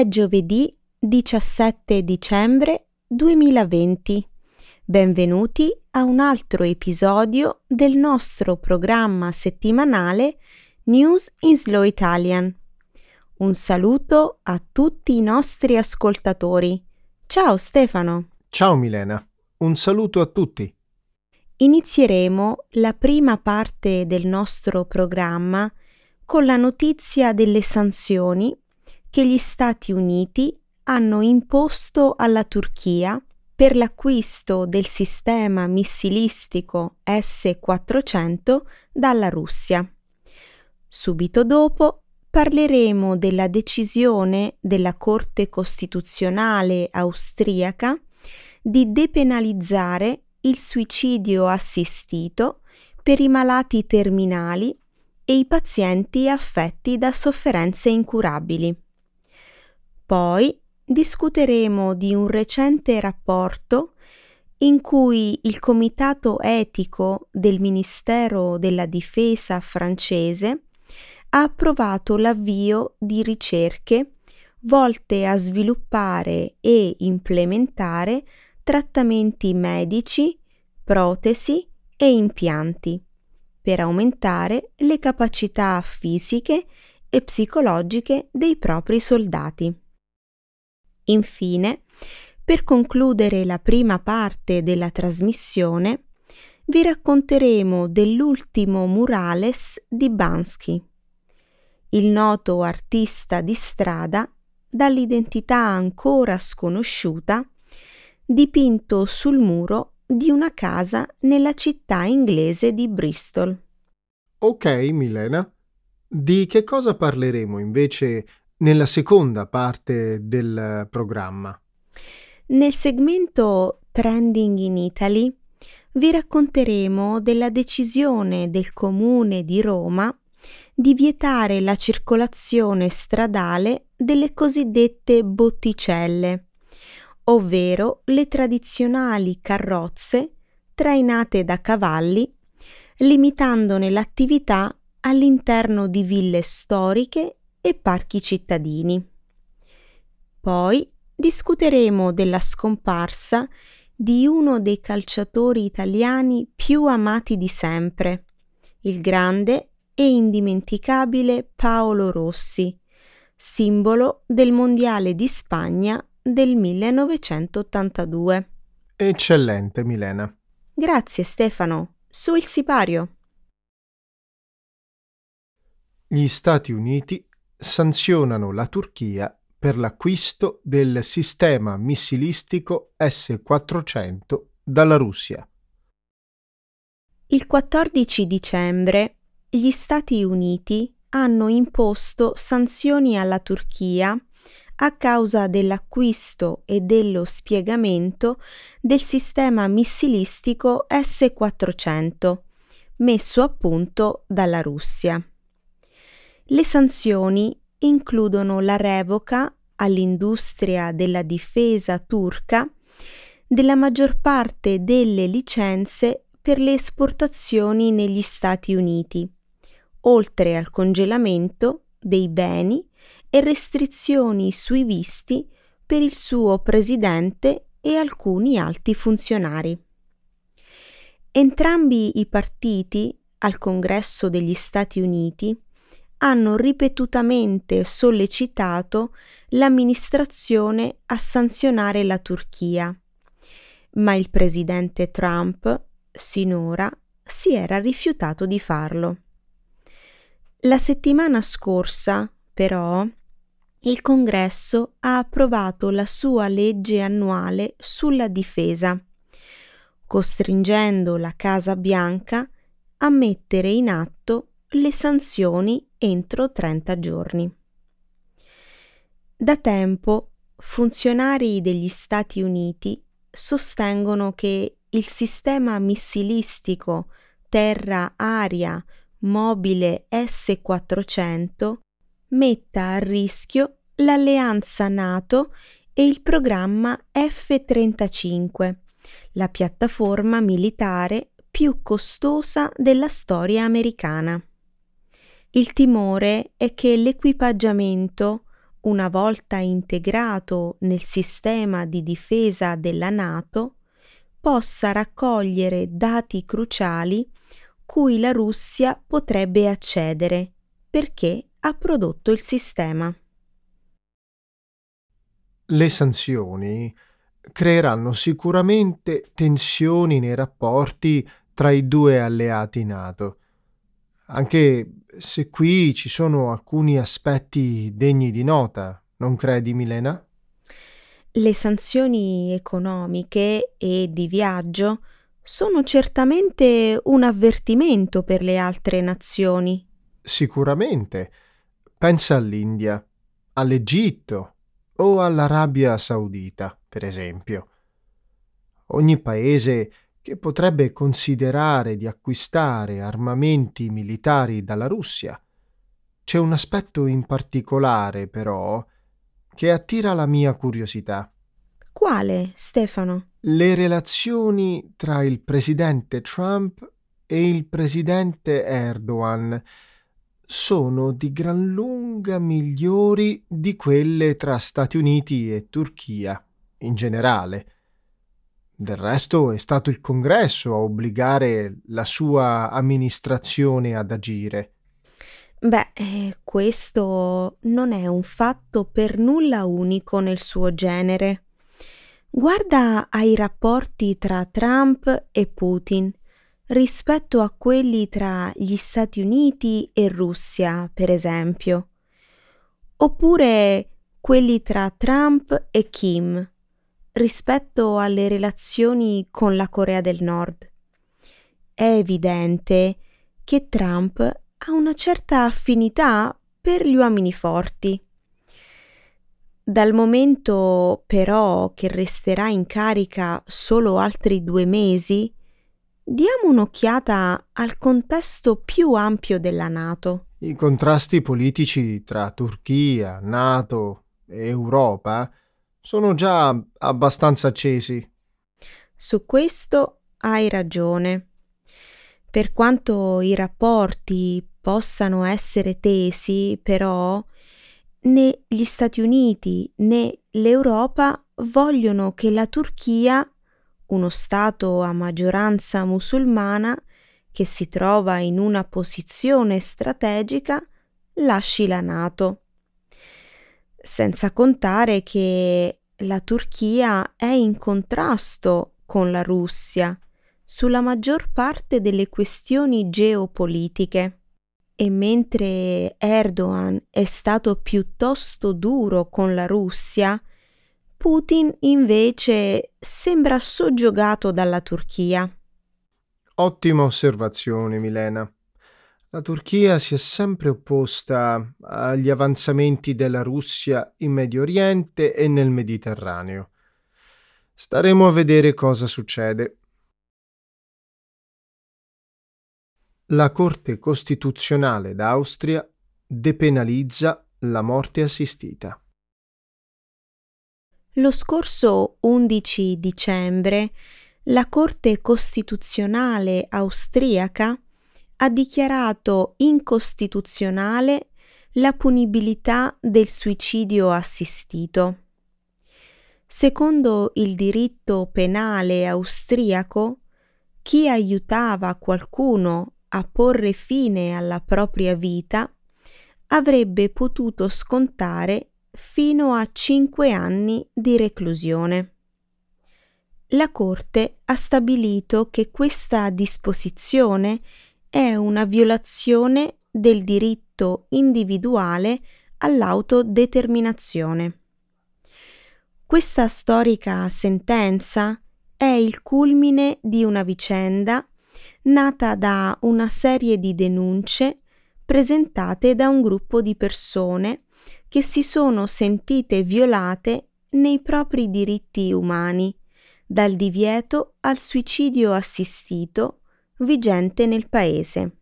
È giovedì 17 dicembre 2020. Benvenuti a un altro episodio del nostro programma settimanale News in Slow Italian. Un saluto a tutti i nostri ascoltatori. Ciao Stefano. Ciao Milena, un saluto a tutti. Inizieremo la prima parte del nostro programma con la notizia delle sanzioni che gli Stati Uniti hanno imposto alla Turchia per l'acquisto del sistema missilistico S-400 dalla Russia. Subito dopo parleremo della decisione della Corte Costituzionale austriaca di depenalizzare il suicidio assistito per i malati terminali e i pazienti affetti da sofferenze incurabili. Poi discuteremo di un recente rapporto in cui il Comitato etico del Ministero della Difesa francese ha approvato l'avvio di ricerche volte a sviluppare e implementare trattamenti medici, protesi e impianti per aumentare le capacità fisiche e psicologiche dei propri soldati. Infine, per concludere la prima parte della trasmissione, vi racconteremo dell'ultimo murales di Bansky, il noto artista di strada dall'identità ancora sconosciuta dipinto sul muro di una casa nella città inglese di Bristol. Ok, Milena. Di che cosa parleremo invece nella seconda parte del programma? Nel segmento Trending in Italy vi racconteremo della decisione del comune di Roma di vietare la circolazione stradale delle cosiddette botticelle, ovvero le tradizionali carrozze trainate da cavalli, limitandone l'attività all'interno di ville storiche e parchi cittadini. Poi discuteremo della scomparsa di uno dei calciatori italiani più amati di sempre, il grande e indimenticabile Paolo Rossi, simbolo del Mondiale di Spagna del 1982. Eccellente, Milena. Grazie Stefano. Su il sipario. Gli Stati Uniti sanzionano la Turchia per l'acquisto del sistema missilistico S-400 dalla Russia. Il 14 dicembre gli Stati Uniti hanno imposto sanzioni alla Turchia a causa dell'acquisto e dello spiegamento del sistema missilistico S-400 messo a punto dalla Russia. Le sanzioni includono la revoca all'industria della difesa turca della maggior parte delle licenze per le esportazioni negli Stati Uniti, oltre al congelamento dei beni e restrizioni sui visti per il suo presidente e alcuni alti funzionari. Entrambi i partiti al Congresso degli Stati Uniti hanno ripetutamente sollecitato l'amministrazione a sanzionare la Turchia, ma il presidente Trump sinora si era rifiutato di farlo. La settimana scorsa, però, il Congresso ha approvato la sua legge annuale sulla difesa, costringendo la Casa Bianca a mettere in atto le sanzioni entro 30 giorni. Da tempo funzionari degli Stati Uniti sostengono che il sistema missilistico terra-aria mobile S-400 metta a rischio l'alleanza NATO e il programma F-35, la piattaforma militare più costosa della storia americana. Il timore è che l'equipaggiamento, una volta integrato nel sistema di difesa della Nato, possa raccogliere dati cruciali cui la Russia potrebbe accedere perché ha prodotto il sistema. Le sanzioni creeranno sicuramente tensioni nei rapporti tra i due alleati NATO, anche se qui ci sono alcuni aspetti degni di nota, non credi Milena? Le sanzioni economiche e di viaggio sono certamente un avvertimento per le altre nazioni. Sicuramente. Pensa all'India, all'Egitto o all'Arabia Saudita, per esempio. Ogni paese che potrebbe considerare di acquistare armamenti militari dalla Russia. C'è un aspetto in particolare, però, che attira la mia curiosità. Quale, Stefano? Le relazioni tra il presidente Trump e il presidente Erdogan sono di gran lunga migliori di quelle tra Stati Uniti e Turchia in generale. Del resto è stato il Congresso a obbligare la sua amministrazione ad agire. Beh, eh, questo non è un fatto per nulla unico nel suo genere. Guarda ai rapporti tra Trump e Putin rispetto a quelli tra gli Stati Uniti e Russia, per esempio, oppure quelli tra Trump e Kim rispetto alle relazioni con la Corea del Nord. È evidente che Trump ha una certa affinità per gli uomini forti. Dal momento però che resterà in carica solo altri due mesi, diamo un'occhiata al contesto più ampio della Nato. I contrasti politici tra Turchia, Nato e Europa sono già abbastanza accesi. Su questo hai ragione. Per quanto i rapporti possano essere tesi, però, né gli Stati Uniti né l'Europa vogliono che la Turchia, uno Stato a maggioranza musulmana che si trova in una posizione strategica, lasci la Nato senza contare che la Turchia è in contrasto con la Russia sulla maggior parte delle questioni geopolitiche. E mentre Erdogan è stato piuttosto duro con la Russia, Putin invece sembra soggiogato dalla Turchia. Ottima osservazione, Milena. La Turchia si è sempre opposta agli avanzamenti della Russia in Medio Oriente e nel Mediterraneo. Staremo a vedere cosa succede. La Corte Costituzionale d'Austria depenalizza la morte assistita. Lo scorso 11 dicembre la Corte Costituzionale austriaca ha dichiarato incostituzionale la punibilità del suicidio assistito. Secondo il diritto penale austriaco, chi aiutava qualcuno a porre fine alla propria vita avrebbe potuto scontare fino a cinque anni di reclusione. La Corte ha stabilito che questa disposizione è una violazione del diritto individuale all'autodeterminazione. Questa storica sentenza è il culmine di una vicenda nata da una serie di denunce presentate da un gruppo di persone che si sono sentite violate nei propri diritti umani, dal divieto al suicidio assistito vigente nel paese.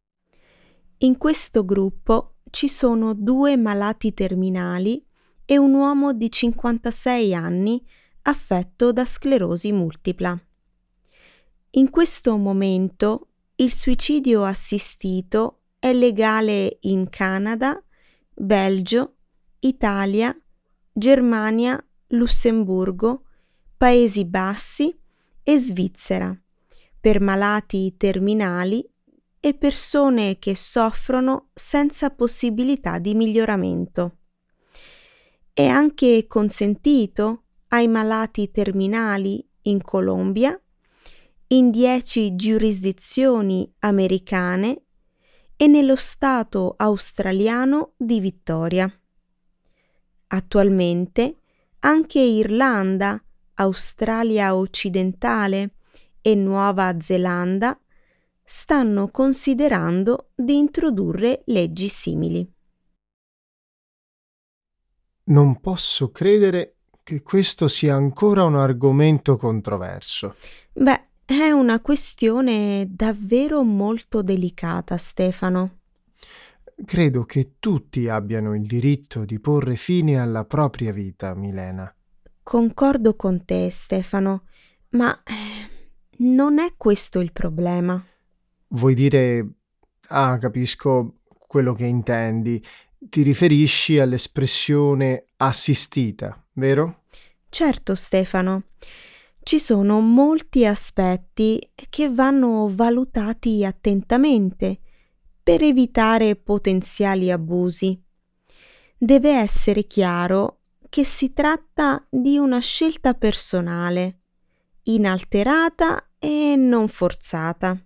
In questo gruppo ci sono due malati terminali e un uomo di 56 anni affetto da sclerosi multipla. In questo momento il suicidio assistito è legale in Canada, Belgio, Italia, Germania, Lussemburgo, Paesi Bassi e Svizzera per malati terminali e persone che soffrono senza possibilità di miglioramento. È anche consentito ai malati terminali in Colombia, in dieci giurisdizioni americane e nello Stato australiano di Vittoria. Attualmente anche Irlanda, Australia occidentale e Nuova Zelanda stanno considerando di introdurre leggi simili. Non posso credere che questo sia ancora un argomento controverso. Beh, è una questione davvero molto delicata, Stefano. Credo che tutti abbiano il diritto di porre fine alla propria vita, Milena. Concordo con te, Stefano, ma eh, non è questo il problema. Vuoi dire... Ah, capisco quello che intendi. Ti riferisci all'espressione assistita, vero? Certo, Stefano. Ci sono molti aspetti che vanno valutati attentamente per evitare potenziali abusi. Deve essere chiaro che si tratta di una scelta personale, inalterata e non forzata.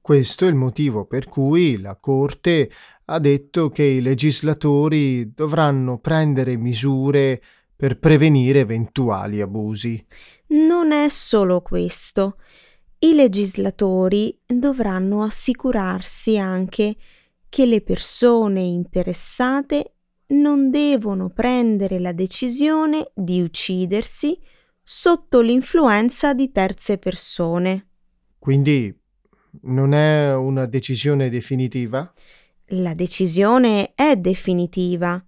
Questo è il motivo per cui la Corte ha detto che i legislatori dovranno prendere misure per prevenire eventuali abusi. Non è solo questo. I legislatori dovranno assicurarsi anche che le persone interessate non devono prendere la decisione di uccidersi sotto l'influenza di terze persone. Quindi non è una decisione definitiva? La decisione è definitiva.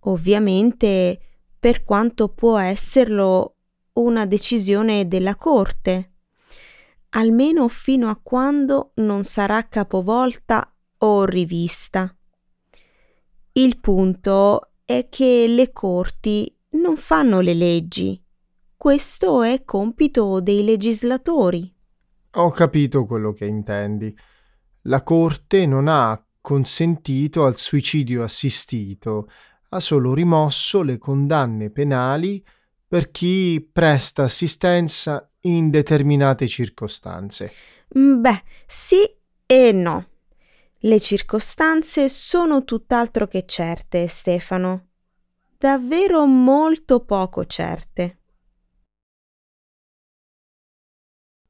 Ovviamente, per quanto può esserlo una decisione della Corte, almeno fino a quando non sarà capovolta o rivista. Il punto è che le corti non fanno le leggi. Questo è compito dei legislatori. Ho capito quello che intendi. La Corte non ha consentito al suicidio assistito, ha solo rimosso le condanne penali per chi presta assistenza in determinate circostanze. Mm, beh, sì e no. Le circostanze sono tutt'altro che certe, Stefano. Davvero molto poco certe.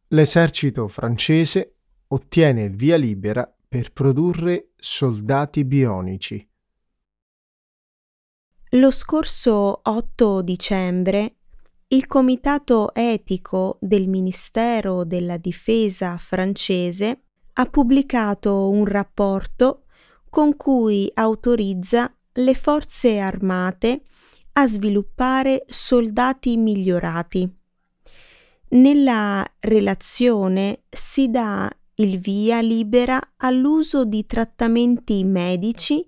L'esercito francese ottiene il via libera per produrre soldati bionici. Lo scorso 8 dicembre il Comitato etico del Ministero della Difesa francese ha pubblicato un rapporto con cui autorizza le forze armate a sviluppare soldati migliorati. Nella relazione si dà il via libera all'uso di trattamenti medici,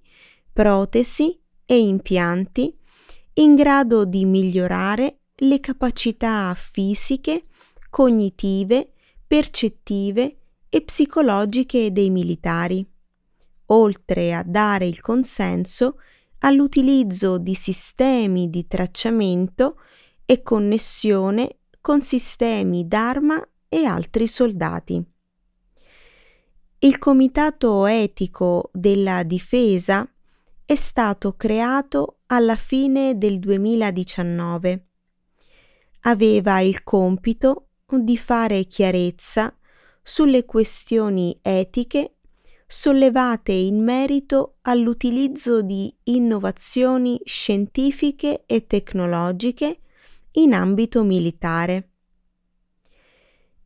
protesi e impianti in grado di migliorare le capacità fisiche, cognitive, percettive e psicologiche dei militari, oltre a dare il consenso all'utilizzo di sistemi di tracciamento e connessione con sistemi d'arma e altri soldati. Il Comitato etico della difesa è stato creato alla fine del 2019. Aveva il compito di fare chiarezza sulle questioni etiche sollevate in merito all'utilizzo di innovazioni scientifiche e tecnologiche in ambito militare.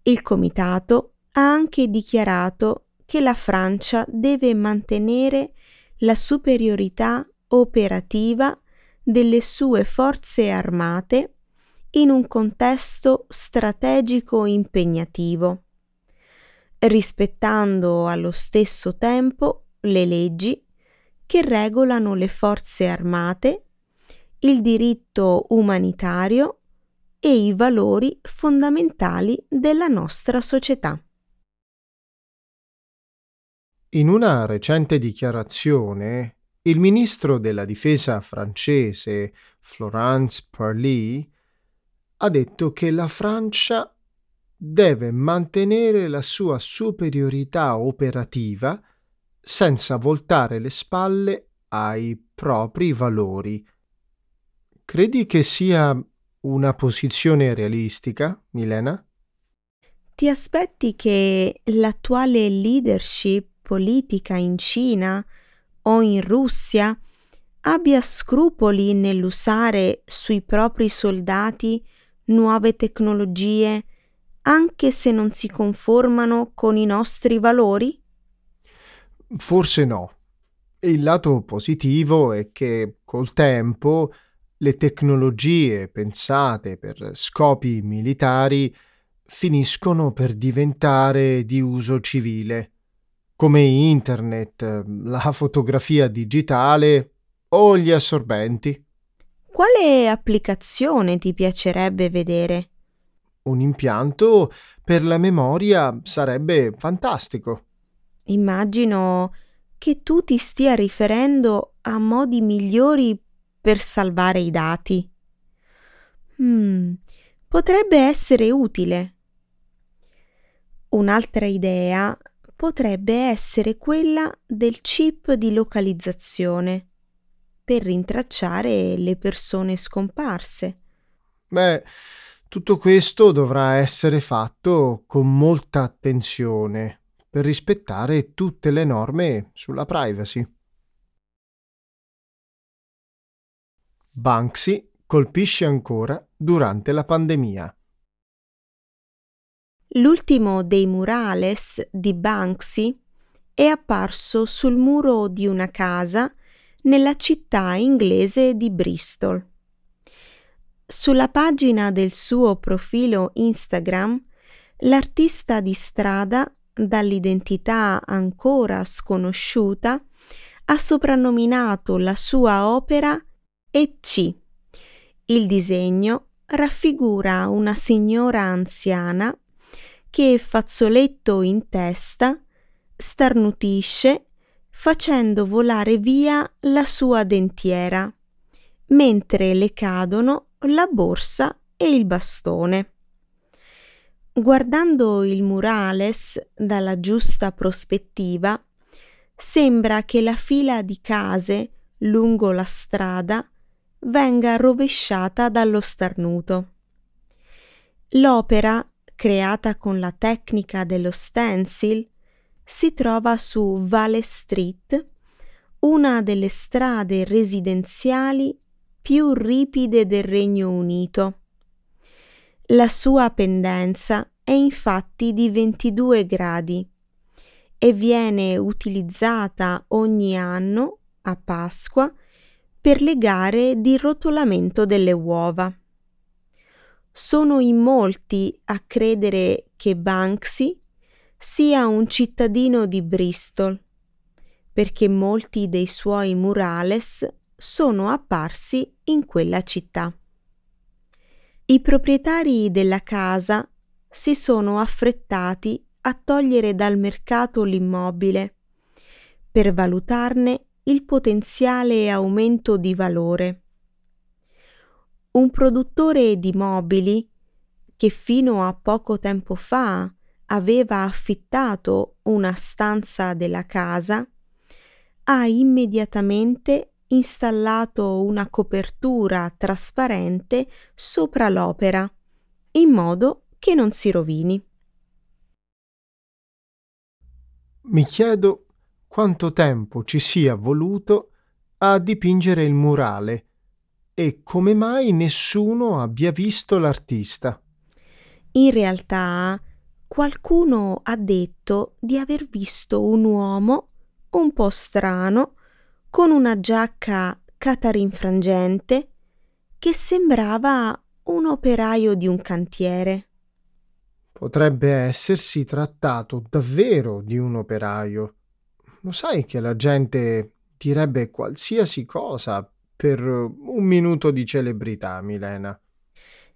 Il Comitato ha anche dichiarato che la Francia deve mantenere la superiorità operativa delle sue forze armate in un contesto strategico impegnativo, rispettando allo stesso tempo le leggi che regolano le forze armate il diritto umanitario e i valori fondamentali della nostra società. In una recente dichiarazione, il ministro della difesa francese Florence Parly ha detto che la Francia deve mantenere la sua superiorità operativa senza voltare le spalle ai propri valori. Credi che sia una posizione realistica, Milena? Ti aspetti che l'attuale leadership politica in Cina o in Russia abbia scrupoli nell'usare sui propri soldati nuove tecnologie anche se non si conformano con i nostri valori? Forse no. Il lato positivo è che col tempo le tecnologie pensate per scopi militari finiscono per diventare di uso civile, come internet, la fotografia digitale o gli assorbenti. Quale applicazione ti piacerebbe vedere? Un impianto per la memoria sarebbe fantastico. Immagino che tu ti stia riferendo a modi migliori per salvare i dati. Hmm, potrebbe essere utile. Un'altra idea potrebbe essere quella del chip di localizzazione per rintracciare le persone scomparse. Beh, tutto questo dovrà essere fatto con molta attenzione per rispettare tutte le norme sulla privacy. Banksy colpisce ancora durante la pandemia. L'ultimo dei murales di Banksy è apparso sul muro di una casa nella città inglese di Bristol. Sulla pagina del suo profilo Instagram, l'artista di strada, dall'identità ancora sconosciuta, ha soprannominato la sua opera EC. Il disegno raffigura una signora anziana che, fazzoletto in testa, starnutisce facendo volare via la sua dentiera, mentre le cadono la borsa e il bastone. Guardando il murales dalla giusta prospettiva, sembra che la fila di case lungo la strada venga rovesciata dallo starnuto. L'opera, creata con la tecnica dello stencil, si trova su Vale Street, una delle strade residenziali più ripide del Regno Unito. La sua pendenza è infatti di 22 gradi e viene utilizzata ogni anno a Pasqua per le gare di rotolamento delle uova. Sono in molti a credere che Banksy sia un cittadino di Bristol, perché molti dei suoi murales sono apparsi in quella città. I proprietari della casa si sono affrettati a togliere dal mercato l'immobile per valutarne il potenziale aumento di valore. Un produttore di mobili che fino a poco tempo fa aveva affittato una stanza della casa ha immediatamente installato una copertura trasparente sopra l'opera, in modo che non si rovini. Mi chiedo quanto tempo ci sia voluto a dipingere il murale e come mai nessuno abbia visto l'artista. In realtà qualcuno ha detto di aver visto un uomo un po' strano con una giacca catarinfrangente che sembrava un operaio di un cantiere. Potrebbe essersi trattato davvero di un operaio. Lo sai che la gente direbbe qualsiasi cosa per un minuto di celebrità, Milena.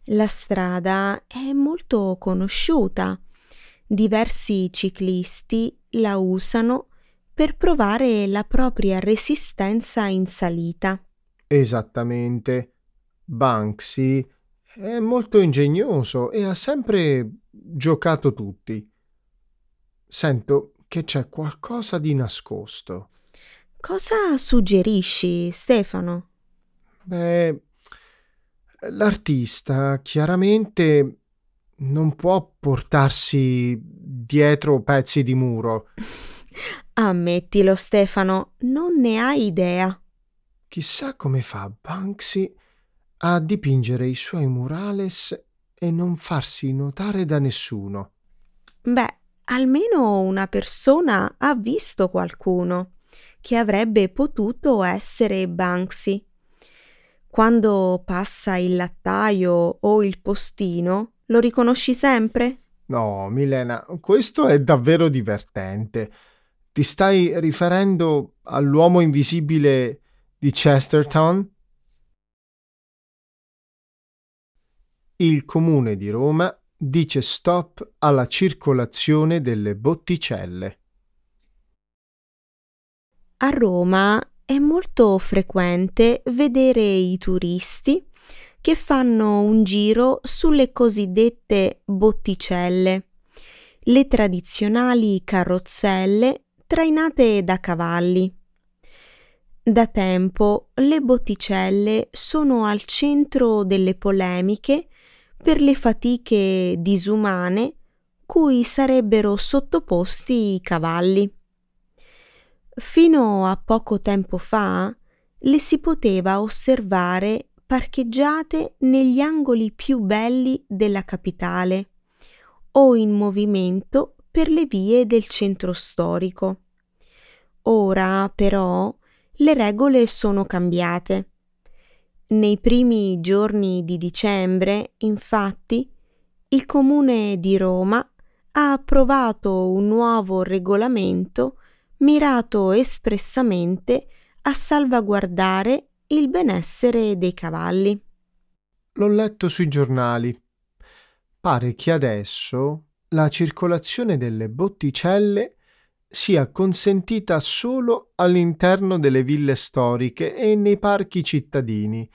La strada è molto conosciuta. Diversi ciclisti la usano per provare la propria resistenza in salita. Esattamente. Banksy è molto ingegnoso e ha sempre giocato tutti. Sento che c'è qualcosa di nascosto. Cosa suggerisci, Stefano? Beh, l'artista chiaramente non può portarsi dietro pezzi di muro. Ammettilo, Stefano, non ne hai idea. Chissà come fa Banksy a dipingere i suoi murales e non farsi notare da nessuno. Beh, almeno una persona ha visto qualcuno che avrebbe potuto essere Banksy. Quando passa il lattaio o il postino, lo riconosci sempre? No, Milena, questo è davvero divertente. Ti stai riferendo all'uomo invisibile di Chesterton? Il comune di Roma dice stop alla circolazione delle botticelle. A Roma è molto frequente vedere i turisti che fanno un giro sulle cosiddette botticelle, le tradizionali carrozzelle trainate da cavalli. Da tempo le botticelle sono al centro delle polemiche per le fatiche disumane cui sarebbero sottoposti i cavalli. Fino a poco tempo fa le si poteva osservare parcheggiate negli angoli più belli della capitale o in movimento per le vie del centro storico. Ora, però, le regole sono cambiate. Nei primi giorni di dicembre, infatti, il Comune di Roma ha approvato un nuovo regolamento mirato espressamente a salvaguardare il benessere dei cavalli. L'ho letto sui giornali. Pare che adesso la circolazione delle botticelle sia consentita solo all'interno delle ville storiche e nei parchi cittadini,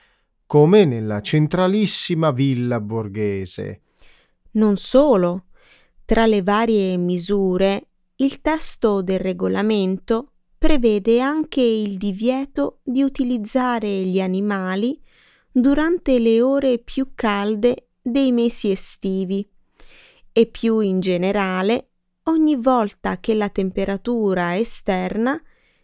come nella centralissima villa borghese. Non solo. Tra le varie misure, il testo del regolamento prevede anche il divieto di utilizzare gli animali durante le ore più calde dei mesi estivi e più in generale ogni volta che la temperatura esterna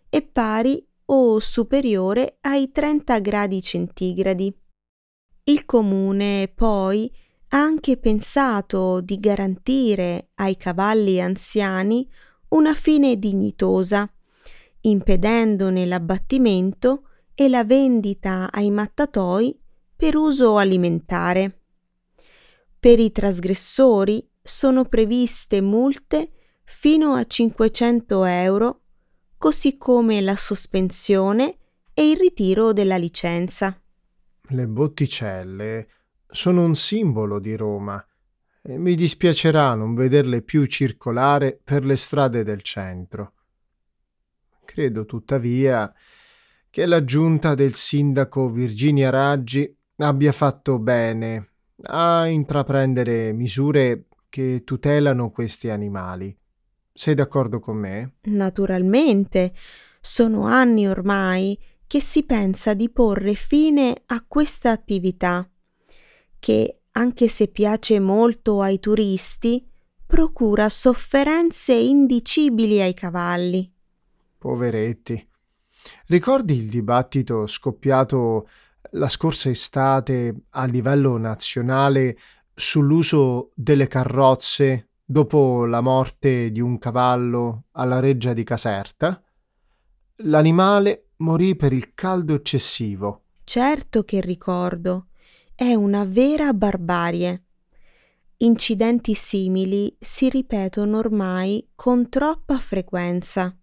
è pari o superiore ai 30 gradi centigradi. Il comune poi ha anche pensato di garantire ai cavalli anziani una fine dignitosa, impedendone l'abbattimento e la vendita ai mattatoi per uso alimentare. Per i trasgressori sono previste multe fino a 500 euro, così come la sospensione e il ritiro della licenza. Le botticelle sono un simbolo di Roma e mi dispiacerà non vederle più circolare per le strade del centro. Credo tuttavia che la giunta del sindaco Virginia Raggi abbia fatto bene a intraprendere misure che tutelano questi animali. Sei d'accordo con me? Naturalmente. Sono anni ormai che si pensa di porre fine a questa attività, che, anche se piace molto ai turisti, procura sofferenze indicibili ai cavalli. Poveretti. Ricordi il dibattito scoppiato la scorsa estate a livello nazionale sull'uso delle carrozze dopo la morte di un cavallo alla reggia di Caserta? L'animale morì per il caldo eccessivo. Certo che ricordo. È una vera barbarie. Incidenti simili si ripetono ormai con troppa frequenza.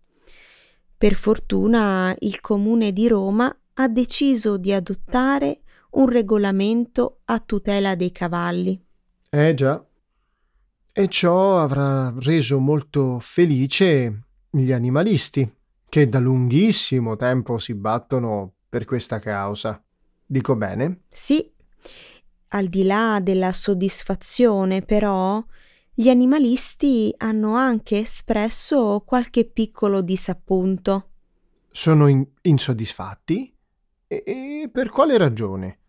Per fortuna il comune di Roma ha deciso di adottare un regolamento a tutela dei cavalli. Eh già. E ciò avrà reso molto felice gli animalisti, che da lunghissimo tempo si battono per questa causa. Dico bene? Sì. Al di là della soddisfazione, però, gli animalisti hanno anche espresso qualche piccolo disappunto. Sono in- insoddisfatti? E-, e per quale ragione?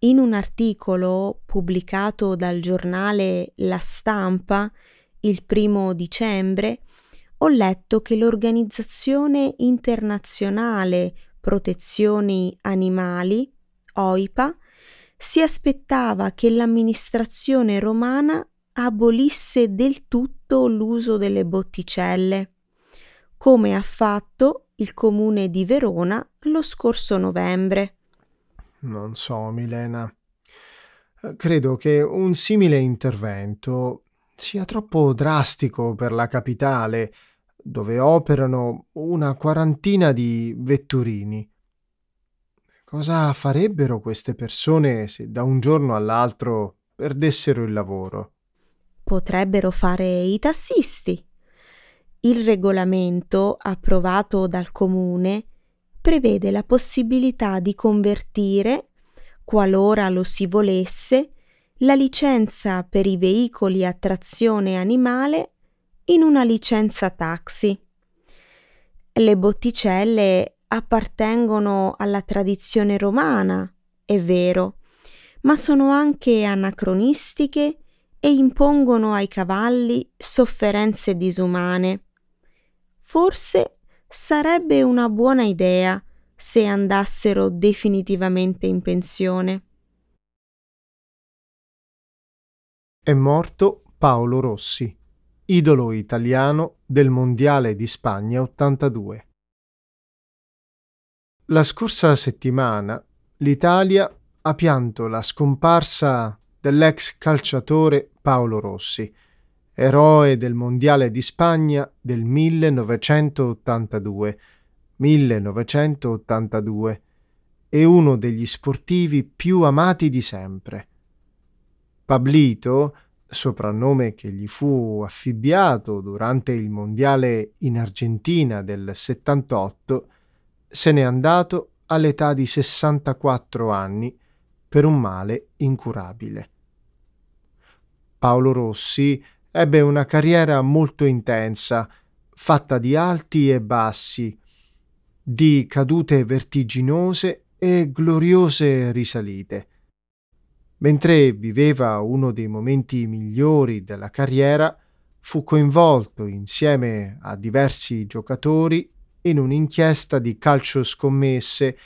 In un articolo pubblicato dal giornale La Stampa il primo dicembre ho letto che l'Organizzazione internazionale protezioni animali, OIPA, si aspettava che l'amministrazione romana abolisse del tutto l'uso delle botticelle, come ha fatto il comune di Verona lo scorso novembre. Non so, Milena. Credo che un simile intervento sia troppo drastico per la capitale, dove operano una quarantina di vetturini. Cosa farebbero queste persone se da un giorno all'altro perdessero il lavoro? potrebbero fare i tassisti. Il regolamento approvato dal comune prevede la possibilità di convertire, qualora lo si volesse, la licenza per i veicoli a trazione animale in una licenza taxi. Le botticelle appartengono alla tradizione romana, è vero, ma sono anche anacronistiche e impongono ai cavalli sofferenze disumane. Forse sarebbe una buona idea se andassero definitivamente in pensione. È morto Paolo Rossi, idolo italiano del Mondiale di Spagna 82. La scorsa settimana l'Italia ha pianto la scomparsa dell'ex calciatore Paolo Rossi, eroe del Mondiale di Spagna del 1982, 1982 e uno degli sportivi più amati di sempre. Pablito, soprannome che gli fu affibbiato durante il Mondiale in Argentina del 78, se n'è andato all'età di 64 anni per un male incurabile. Paolo Rossi ebbe una carriera molto intensa, fatta di alti e bassi, di cadute vertiginose e gloriose risalite. Mentre viveva uno dei momenti migliori della carriera, fu coinvolto insieme a diversi giocatori in un'inchiesta di calcio scommesse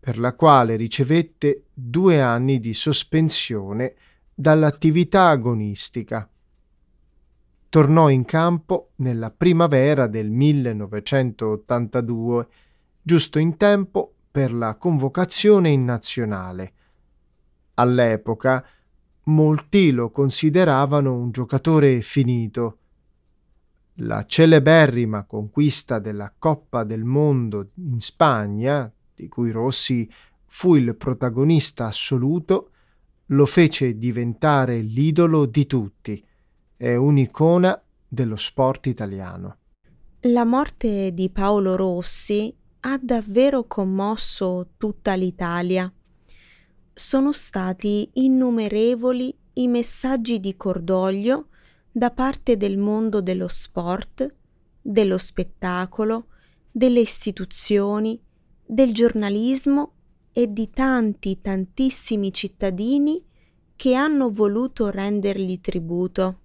per la quale ricevette due anni di sospensione dall'attività agonistica. Tornò in campo nella primavera del 1982, giusto in tempo per la convocazione in nazionale. All'epoca molti lo consideravano un giocatore finito. La celeberrima conquista della Coppa del Mondo in Spagna, di cui Rossi fu il protagonista assoluto, lo fece diventare l'idolo di tutti. È un'icona dello sport italiano. La morte di Paolo Rossi ha davvero commosso tutta l'Italia. Sono stati innumerevoli i messaggi di cordoglio da parte del mondo dello sport, dello spettacolo, delle istituzioni, del giornalismo e di tanti tantissimi cittadini che hanno voluto rendergli tributo.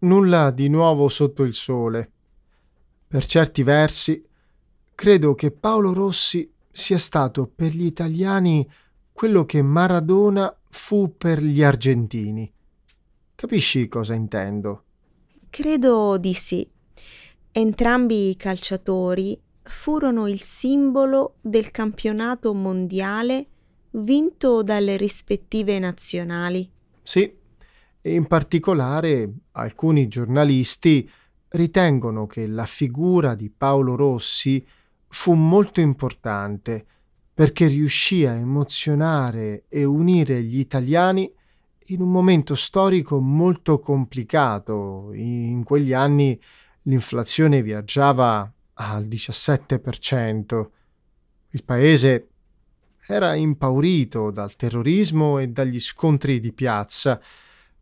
Nulla di nuovo sotto il sole. Per certi versi, credo che Paolo Rossi sia stato per gli italiani quello che Maradona fu per gli argentini. Capisci cosa intendo? Credo di sì. Entrambi i calciatori furono il simbolo del campionato mondiale vinto dalle rispettive nazionali. Sì, e in particolare alcuni giornalisti ritengono che la figura di Paolo Rossi fu molto importante perché riuscì a emozionare e unire gli italiani in un momento storico molto complicato. In quegli anni l'inflazione viaggiava al 17%. Il paese era impaurito dal terrorismo e dagli scontri di piazza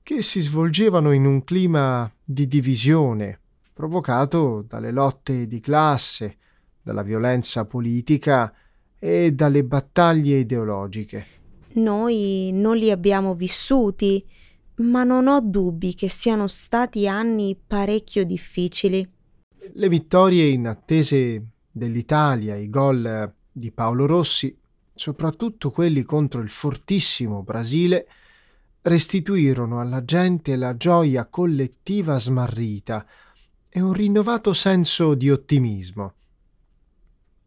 che si svolgevano in un clima di divisione provocato dalle lotte di classe, dalla violenza politica e dalle battaglie ideologiche. Noi non li abbiamo vissuti, ma non ho dubbi che siano stati anni parecchio difficili. Le vittorie inattese dell'Italia, i gol di Paolo Rossi, soprattutto quelli contro il fortissimo Brasile, restituirono alla gente la gioia collettiva smarrita e un rinnovato senso di ottimismo.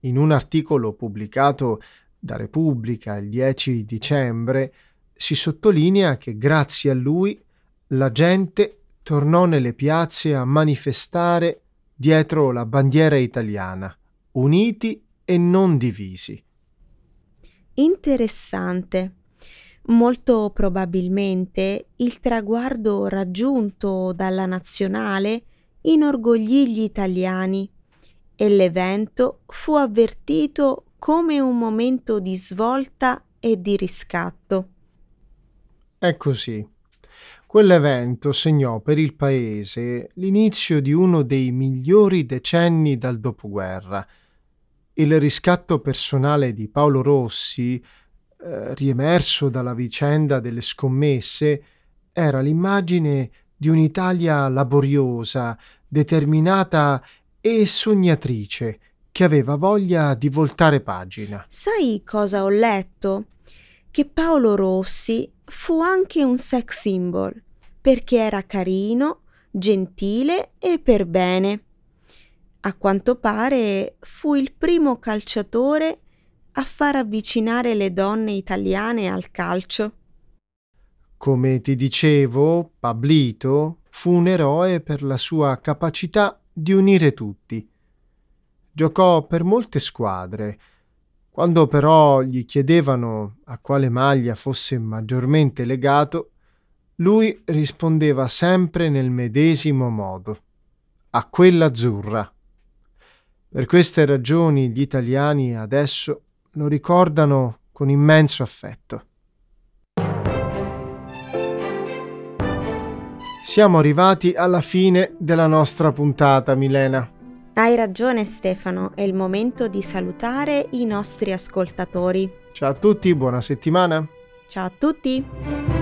In un articolo pubblicato da Repubblica il 10 dicembre si sottolinea che grazie a lui la gente tornò nelle piazze a manifestare dietro la bandiera italiana, uniti e non divisi. Interessante. Molto probabilmente il traguardo raggiunto dalla nazionale inorgoglì gli italiani e l'evento fu avvertito come un momento di svolta e di riscatto. È così. Quell'evento segnò per il paese l'inizio di uno dei migliori decenni dal dopoguerra. Il riscatto personale di Paolo Rossi, eh, riemerso dalla vicenda delle scommesse, era l'immagine di un'Italia laboriosa, determinata e sognatrice, che aveva voglia di voltare pagina. Sai cosa ho letto? Che Paolo Rossi fu anche un sex symbol, perché era carino, gentile e per bene. A quanto pare fu il primo calciatore a far avvicinare le donne italiane al calcio. Come ti dicevo, Pablito fu un eroe per la sua capacità di unire tutti. Giocò per molte squadre. Quando però gli chiedevano a quale maglia fosse maggiormente legato, lui rispondeva sempre nel medesimo modo, a quella azzurra. Per queste ragioni gli italiani adesso lo ricordano con immenso affetto. Siamo arrivati alla fine della nostra puntata, Milena. Hai ragione Stefano, è il momento di salutare i nostri ascoltatori. Ciao a tutti, buona settimana. Ciao a tutti.